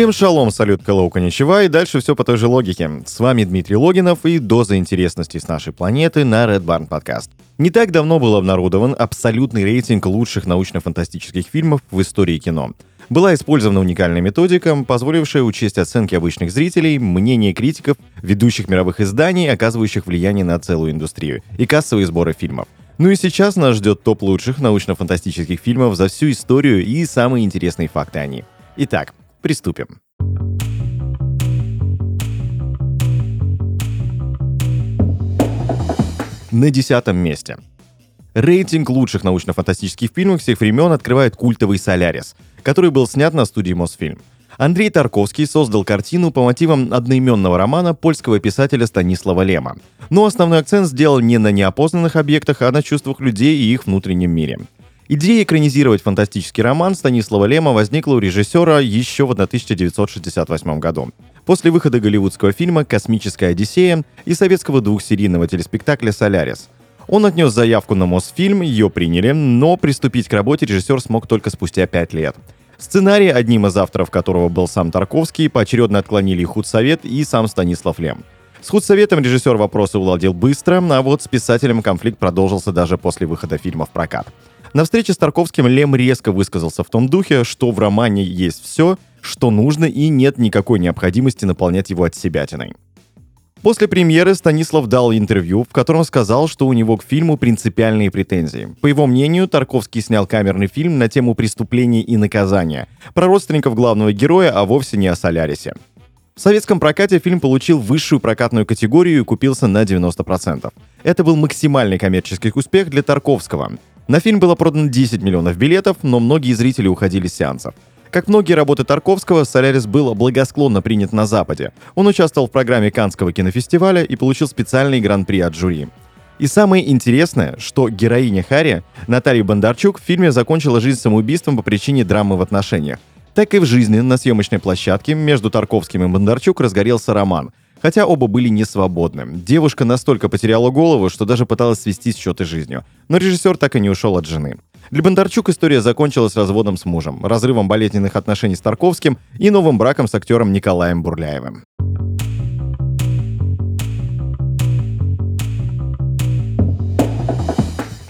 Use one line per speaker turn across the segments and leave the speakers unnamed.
Всем шалом, салют, hello, коничева, и дальше все по той же логике. С вами Дмитрий Логинов и доза интересности с нашей планеты на Red Barn Podcast. Не так давно был обнародован абсолютный рейтинг лучших научно-фантастических фильмов в истории кино. Была использована уникальная методика, позволившая учесть оценки обычных зрителей, мнения критиков, ведущих мировых изданий, оказывающих влияние на целую индустрию, и кассовые сборы фильмов. Ну и сейчас нас ждет топ лучших научно-фантастических фильмов за всю историю и самые интересные факты о них. Итак, Приступим. На десятом месте. Рейтинг лучших научно-фантастических фильмов всех времен открывает культовый «Солярис», который был снят на студии Мосфильм. Андрей Тарковский создал картину по мотивам одноименного романа польского писателя Станислава Лема. Но основной акцент сделал не на неопознанных объектах, а на чувствах людей и их внутреннем мире. Идея экранизировать фантастический роман Станислава Лема возникла у режиссера еще в 1968 году. После выхода голливудского фильма «Космическая Одиссея» и советского двухсерийного телеспектакля «Солярис». Он отнес заявку на Мосфильм, ее приняли, но приступить к работе режиссер смог только спустя пять лет. Сценарий, одним из авторов которого был сам Тарковский, поочередно отклонили худсовет и сам Станислав Лем. С худсоветом режиссер вопросы уладил быстро, а вот с писателем конфликт продолжился даже после выхода фильма в прокат. На встрече с Тарковским Лем резко высказался в том духе, что в романе есть все, что нужно, и нет никакой необходимости наполнять его от себятиной. После премьеры Станислав дал интервью, в котором сказал, что у него к фильму принципиальные претензии. По его мнению, Тарковский снял камерный фильм на тему преступления и наказания, про родственников главного героя, а вовсе не о Солярисе. В советском прокате фильм получил высшую прокатную категорию и купился на 90%. Это был максимальный коммерческий успех для Тарковского. На фильм было продано 10 миллионов билетов, но многие зрители уходили с сеансов. Как многие работы Тарковского, «Солярис» был благосклонно принят на Западе. Он участвовал в программе Канского кинофестиваля и получил специальный гран-при от жюри. И самое интересное, что героиня Харри, Наталья Бондарчук, в фильме закончила жизнь самоубийством по причине драмы в отношениях. Так и в жизни на съемочной площадке между Тарковским и Бондарчук разгорелся роман, Хотя оба были не свободны. Девушка настолько потеряла голову, что даже пыталась свести счеты жизнью. Но режиссер так и не ушел от жены. Для Бондарчук история закончилась разводом с мужем, разрывом болезненных отношений с Тарковским и новым браком с актером Николаем Бурляевым.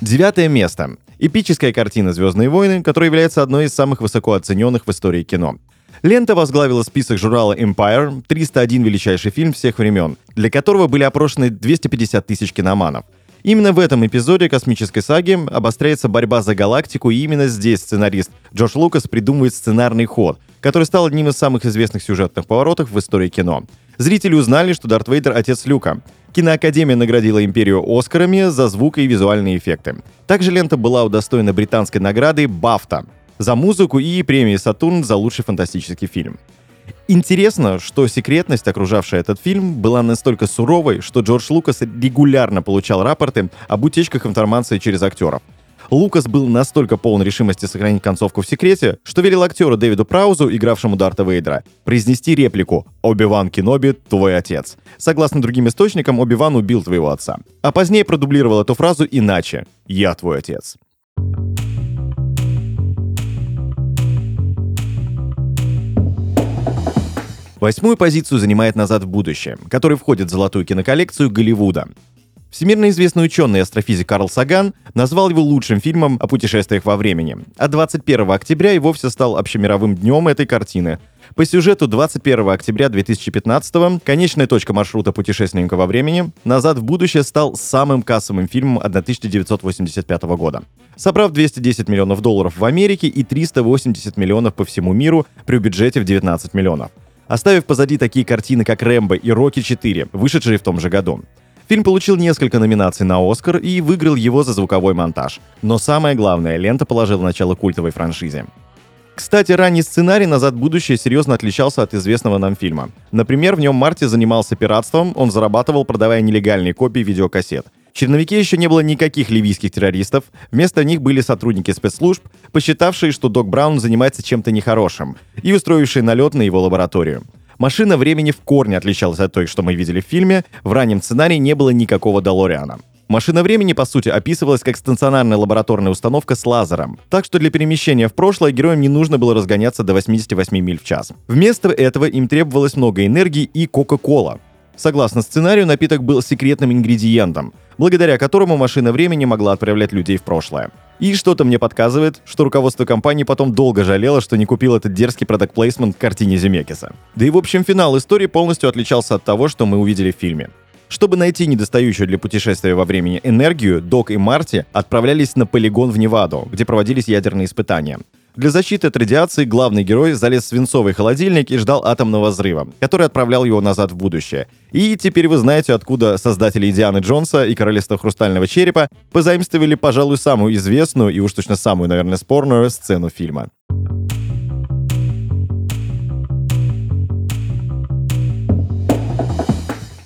Девятое место. Эпическая картина «Звездные войны», которая является одной из самых высоко оцененных в истории кино. Лента возглавила список журнала Empire, 301 величайший фильм всех времен, для которого были опрошены 250 тысяч киноманов. Именно в этом эпизоде космической саги обостряется борьба за галактику, и именно здесь сценарист Джордж Лукас придумывает сценарный ход, который стал одним из самых известных сюжетных поворотов в истории кино. Зрители узнали, что Дарт Вейдер — отец Люка. Киноакадемия наградила империю Оскарами за звук и визуальные эффекты. Также лента была удостоена британской награды «Бафта», за музыку и премии «Сатурн» за лучший фантастический фильм. Интересно, что секретность, окружавшая этот фильм, была настолько суровой, что Джордж Лукас регулярно получал рапорты об утечках информации через актеров. Лукас был настолько полон решимости сохранить концовку в секрете, что велел актеру Дэвиду Праузу, игравшему Дарта Вейдера, произнести реплику «Оби-Ван Кеноби – твой отец». Согласно другим источникам, Оби-Ван убил твоего отца. А позднее продублировал эту фразу иначе «Я твой отец». Восьмую позицию занимает «Назад в будущее», который входит в золотую киноколлекцию Голливуда. Всемирно известный ученый астрофизик Карл Саган назвал его лучшим фильмом о путешествиях во времени, а 21 октября и вовсе стал общемировым днем этой картины. По сюжету 21 октября 2015 конечная точка маршрута путешественника во времени «Назад в будущее» стал самым кассовым фильмом 1985 года. Собрав 210 миллионов долларов в Америке и 380 миллионов по всему миру при бюджете в 19 миллионов оставив позади такие картины, как «Рэмбо» и «Рокки 4», вышедшие в том же году. Фильм получил несколько номинаций на «Оскар» и выиграл его за звуковой монтаж. Но самое главное, лента положила начало культовой франшизе. Кстати, ранний сценарий «Назад в будущее» серьезно отличался от известного нам фильма. Например, в нем Марти занимался пиратством, он зарабатывал, продавая нелегальные копии видеокассет. Черновике еще не было никаких ливийских террористов, вместо них были сотрудники спецслужб, посчитавшие, что Док Браун занимается чем-то нехорошим, и устроившие налет на его лабораторию. Машина времени в корне отличалась от той, что мы видели в фильме, в раннем сценарии не было никакого Долориана. Машина времени, по сути, описывалась как стационарная лабораторная установка с лазером, так что для перемещения в прошлое героям не нужно было разгоняться до 88 миль в час. Вместо этого им требовалось много энергии и Кока-Кола. Согласно сценарию, напиток был секретным ингредиентом, благодаря которому машина времени могла отправлять людей в прошлое. И что-то мне подсказывает, что руководство компании потом долго жалело, что не купил этот дерзкий продакт плейсмент к картине Земекиса. Да и в общем финал истории полностью отличался от того, что мы увидели в фильме. Чтобы найти недостающую для путешествия во времени энергию, Док и Марти отправлялись на полигон в Неваду, где проводились ядерные испытания. Для защиты от радиации главный герой залез в свинцовый холодильник и ждал атомного взрыва, который отправлял его назад в будущее. И теперь вы знаете, откуда создатели Дианы Джонса и Королевства Хрустального Черепа позаимствовали, пожалуй, самую известную и уж точно самую, наверное, спорную сцену фильма.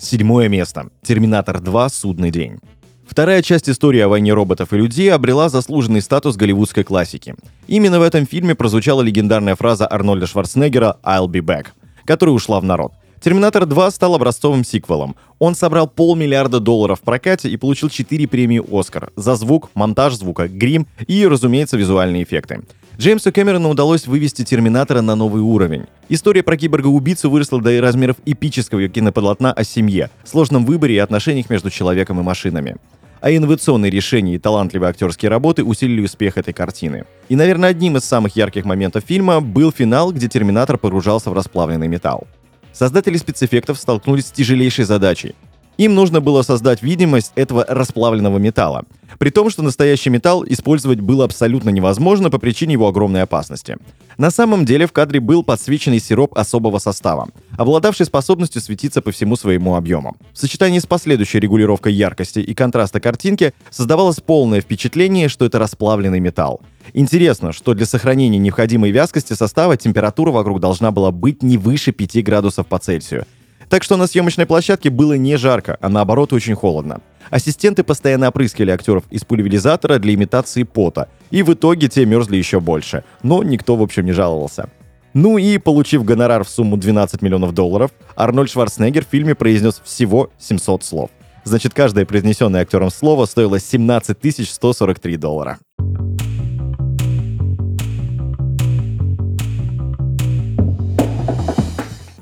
Седьмое место. Терминатор 2. Судный день. Вторая часть истории о войне роботов и людей обрела заслуженный статус голливудской классики. Именно в этом фильме прозвучала легендарная фраза Арнольда Шварценеггера «I'll be back», которая ушла в народ. «Терминатор 2» стал образцовым сиквелом. Он собрал полмиллиарда долларов в прокате и получил 4 премии «Оскар» за звук, монтаж звука, грим и, разумеется, визуальные эффекты. Джеймсу Кэмерону удалось вывести Терминатора на новый уровень. История про киборга-убийцу выросла до размеров эпического кинополотна о семье, сложном выборе и отношениях между человеком и машинами. А инновационные решения и талантливые актерские работы усилили успех этой картины. И, наверное, одним из самых ярких моментов фильма был финал, где Терминатор погружался в расплавленный металл. Создатели спецэффектов столкнулись с тяжелейшей задачей им нужно было создать видимость этого расплавленного металла. При том, что настоящий металл использовать было абсолютно невозможно по причине его огромной опасности. На самом деле в кадре был подсвеченный сироп особого состава, обладавший способностью светиться по всему своему объему. В сочетании с последующей регулировкой яркости и контраста картинки создавалось полное впечатление, что это расплавленный металл. Интересно, что для сохранения необходимой вязкости состава температура вокруг должна была быть не выше 5 градусов по Цельсию, так что на съемочной площадке было не жарко, а наоборот очень холодно. Ассистенты постоянно опрыскивали актеров из пульверизатора для имитации пота, и в итоге те мерзли еще больше, но никто в общем не жаловался. Ну и, получив гонорар в сумму 12 миллионов долларов, Арнольд Шварценеггер в фильме произнес всего 700 слов. Значит, каждое произнесенное актером слово стоило 17 143 доллара.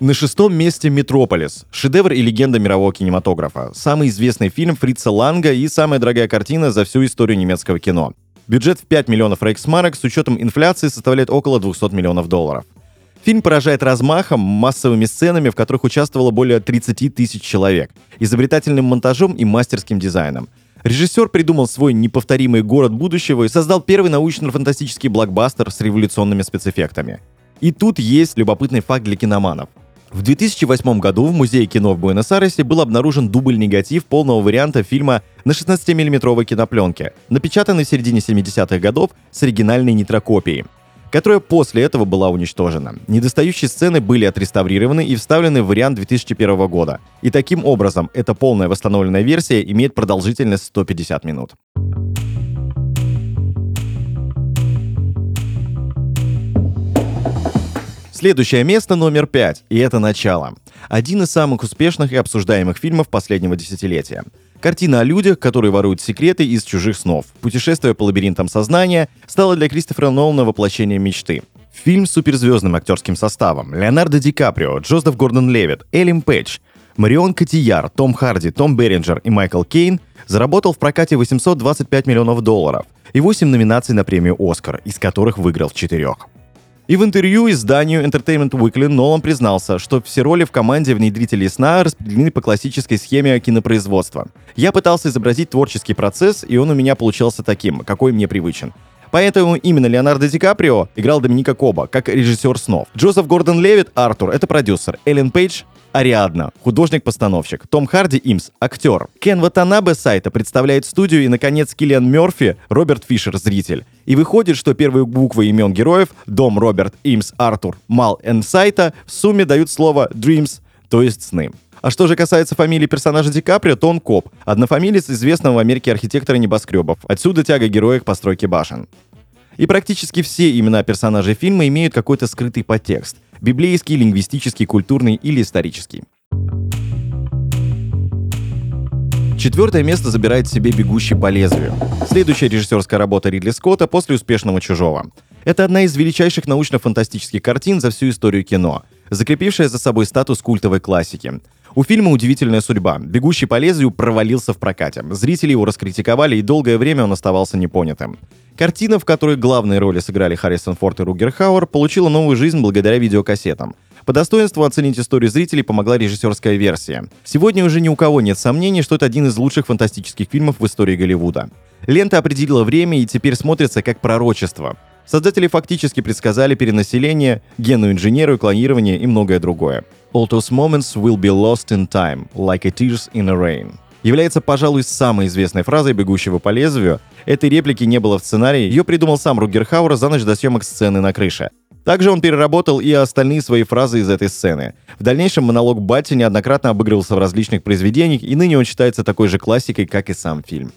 На шестом месте «Метрополис». Шедевр и легенда мирового кинематографа. Самый известный фильм Фрица Ланга и самая дорогая картина за всю историю немецкого кино. Бюджет в 5 миллионов рейхсмарок с учетом инфляции составляет около 200 миллионов долларов. Фильм поражает размахом, массовыми сценами, в которых участвовало более 30 тысяч человек, изобретательным монтажом и мастерским дизайном. Режиссер придумал свой неповторимый город будущего и создал первый научно-фантастический блокбастер с революционными спецэффектами. И тут есть любопытный факт для киноманов. В 2008 году в Музее кино в Буэнос-Айресе был обнаружен дубль-негатив полного варианта фильма на 16-миллиметровой кинопленке, напечатанный в середине 70-х годов с оригинальной нитрокопией которая после этого была уничтожена. Недостающие сцены были отреставрированы и вставлены в вариант 2001 года. И таким образом, эта полная восстановленная версия имеет продолжительность 150 минут. Следующее место номер пять, и это «Начало». Один из самых успешных и обсуждаемых фильмов последнего десятилетия. Картина о людях, которые воруют секреты из чужих снов. Путешествие по лабиринтам сознания стало для Кристофера Нолана воплощением мечты. Фильм с суперзвездным актерским составом. Леонардо Ди Каприо, Джозеф Гордон Левит, Элим Пэтч, Марион Котияр, Том Харди, Том Беринджер и Майкл Кейн заработал в прокате 825 миллионов долларов и 8 номинаций на премию «Оскар», из которых выиграл в четырех. И в интервью изданию Entertainment Weekly Нолан признался, что все роли в команде внедрителей сна распределены по классической схеме кинопроизводства. Я пытался изобразить творческий процесс, и он у меня получился таким, какой мне привычен. Поэтому именно Леонардо Ди Каприо играл Доминика Коба, как режиссер снов. Джозеф Гордон Левит, Артур, это продюсер. Эллен Пейдж Ариадна, художник-постановщик. Том Харди Имс, актер. Кен Ватанабе сайта представляет студию и, наконец, Киллиан Мерфи, Роберт Фишер, зритель. И выходит, что первые буквы имен героев Дом, Роберт, Имс, Артур, Мал и сайта в сумме дают слово Dreams, то есть сны. А что же касается фамилии персонажа Ди Каприо, то он Коп, однофамилец известного в Америке архитектора небоскребов. Отсюда тяга героя к постройке башен. И практически все имена персонажей фильма имеют какой-то скрытый подтекст – библейский, лингвистический, культурный или исторический. Четвертое место забирает себе «Бегущий по лезвию». Следующая режиссерская работа Ридли Скотта после «Успешного чужого». Это одна из величайших научно-фантастических картин за всю историю кино, закрепившая за собой статус культовой классики. У фильма удивительная судьба. «Бегущий по лезвию» провалился в прокате. Зрители его раскритиковали, и долгое время он оставался непонятым. Картина, в которой главные роли сыграли Харрисон Форд и Ругер Хауэр, получила новую жизнь благодаря видеокассетам. По достоинству оценить историю зрителей помогла режиссерская версия. Сегодня уже ни у кого нет сомнений, что это один из лучших фантастических фильмов в истории Голливуда. Лента определила время и теперь смотрится как пророчество. Создатели фактически предсказали перенаселение, генную инженерию, клонирование и многое другое. All those moments will be lost in time, like a tears in a rain является, пожалуй, самой известной фразой «бегущего по лезвию». Этой реплики не было в сценарии, ее придумал сам Ругерхауэр за ночь до съемок сцены на крыше. Также он переработал и остальные свои фразы из этой сцены. В дальнейшем монолог Батти неоднократно обыгрывался в различных произведениях, и ныне он считается такой же классикой, как и сам фильм.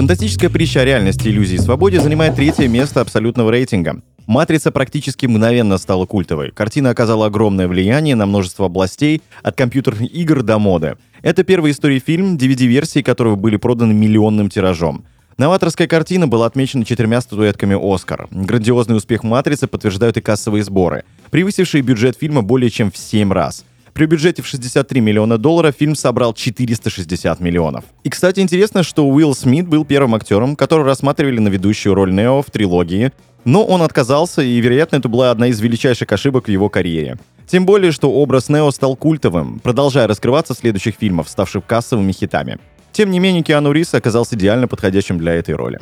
Фантастическая притча о реальности, иллюзии и свободе занимает третье место абсолютного рейтинга. «Матрица» практически мгновенно стала культовой. Картина оказала огромное влияние на множество областей, от компьютерных игр до моды. Это первый истории фильм, DVD-версии которого были проданы миллионным тиражом. Новаторская картина была отмечена четырьмя статуэтками «Оскар». Грандиозный успех «Матрицы» подтверждают и кассовые сборы, превысившие бюджет фильма более чем в 7 раз. При бюджете в 63 миллиона долларов фильм собрал 460 миллионов. И, кстати, интересно, что Уилл Смит был первым актером, которого рассматривали на ведущую роль Нео в трилогии но он отказался, и, вероятно, это была одна из величайших ошибок в его карьере. Тем более, что образ Нео стал культовым, продолжая раскрываться в следующих фильмах, ставших кассовыми хитами. Тем не менее, Киану Рис оказался идеально подходящим для этой роли.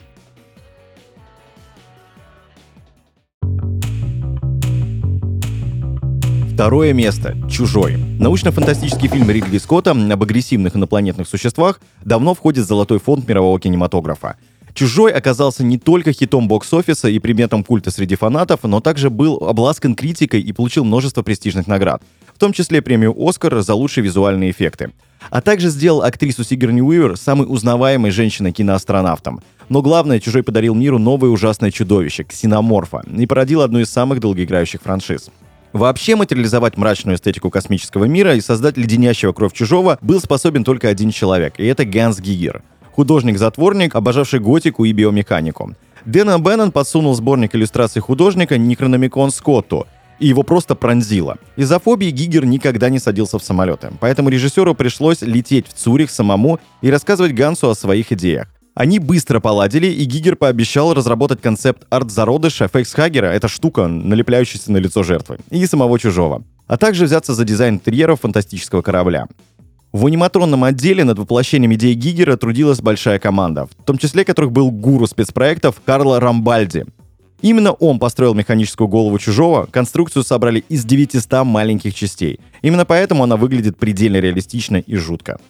Второе место — «Чужой». Научно-фантастический фильм Ридли Скотта об агрессивных инопланетных существах давно входит в золотой фонд мирового кинематографа. «Чужой» оказался не только хитом бокс-офиса и предметом культа среди фанатов, но также был обласкан критикой и получил множество престижных наград, в том числе премию «Оскар» за лучшие визуальные эффекты. А также сделал актрису Сигерни Уивер самой узнаваемой женщиной-киноастронавтом. Но главное, «Чужой» подарил миру новое ужасное чудовище — ксеноморфа, и породил одну из самых долгоиграющих франшиз. Вообще материализовать мрачную эстетику космического мира и создать леденящего кровь чужого был способен только один человек, и это Ганс Гигер — художник-затворник, обожавший готику и биомеханику. Дэна Беннон подсунул сборник иллюстраций художника Некрономикон Скотту, и его просто пронзило. Из-за фобии Гигер никогда не садился в самолеты, поэтому режиссеру пришлось лететь в Цюрих самому и рассказывать Гансу о своих идеях. Они быстро поладили, и Гигер пообещал разработать концепт арт-зародыша Фейксхагера, штука, налепляющаяся на лицо жертвы, и самого чужого а также взяться за дизайн интерьеров фантастического корабля. В аниматронном отделе над воплощением идеи Гигера трудилась большая команда, в том числе которых был гуру спецпроектов Карло Рамбальди. Именно он построил механическую голову чужого, конструкцию собрали из 900 маленьких частей. Именно поэтому она выглядит предельно реалистично и жутко.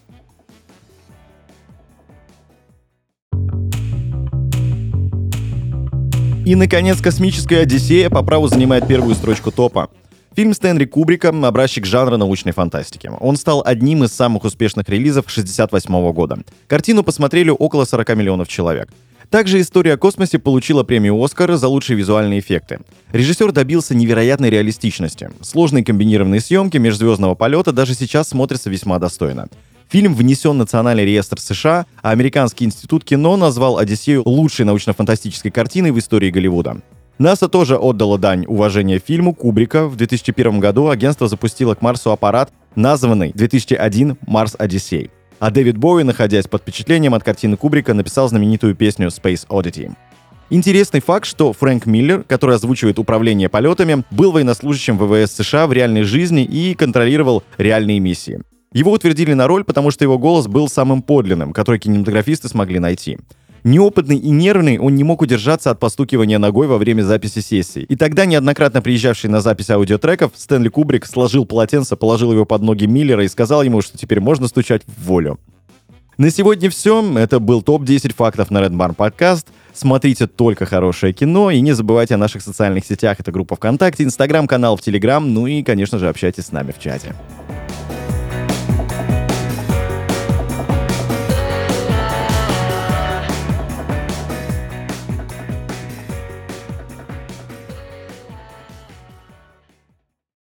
И, наконец, «Космическая Одиссея» по праву занимает первую строчку топа. Фильм Стэнли Кубрика — образчик жанра научной фантастики. Он стал одним из самых успешных релизов 1968 года. Картину посмотрели около 40 миллионов человек. Также «История о космосе» получила премию «Оскар» за лучшие визуальные эффекты. Режиссер добился невероятной реалистичности. Сложные комбинированные съемки межзвездного полета даже сейчас смотрятся весьма достойно. Фильм внесен в Национальный реестр США, а Американский институт кино назвал «Одиссею» лучшей научно-фантастической картиной в истории Голливуда. НАСА тоже отдала дань уважения фильму Кубрика. В 2001 году агентство запустило к Марсу аппарат, названный 2001 «Марс Одиссей». А Дэвид Боуи, находясь под впечатлением от картины Кубрика, написал знаменитую песню «Space Oddity». Интересный факт, что Фрэнк Миллер, который озвучивает управление полетами, был военнослужащим ВВС США в реальной жизни и контролировал реальные миссии. Его утвердили на роль, потому что его голос был самым подлинным, который кинематографисты смогли найти. Неопытный и нервный, он не мог удержаться от постукивания ногой во время записи сессии. И тогда неоднократно приезжавший на запись аудиотреков Стэнли Кубрик сложил полотенце, положил его под ноги Миллера и сказал ему, что теперь можно стучать в волю. На сегодня все. Это был топ-10 фактов на Red Barn Podcast. Смотрите только хорошее кино и не забывайте о наших социальных сетях. Это группа ВКонтакте, Инстаграм, канал в Телеграм, ну и, конечно же, общайтесь с нами в чате.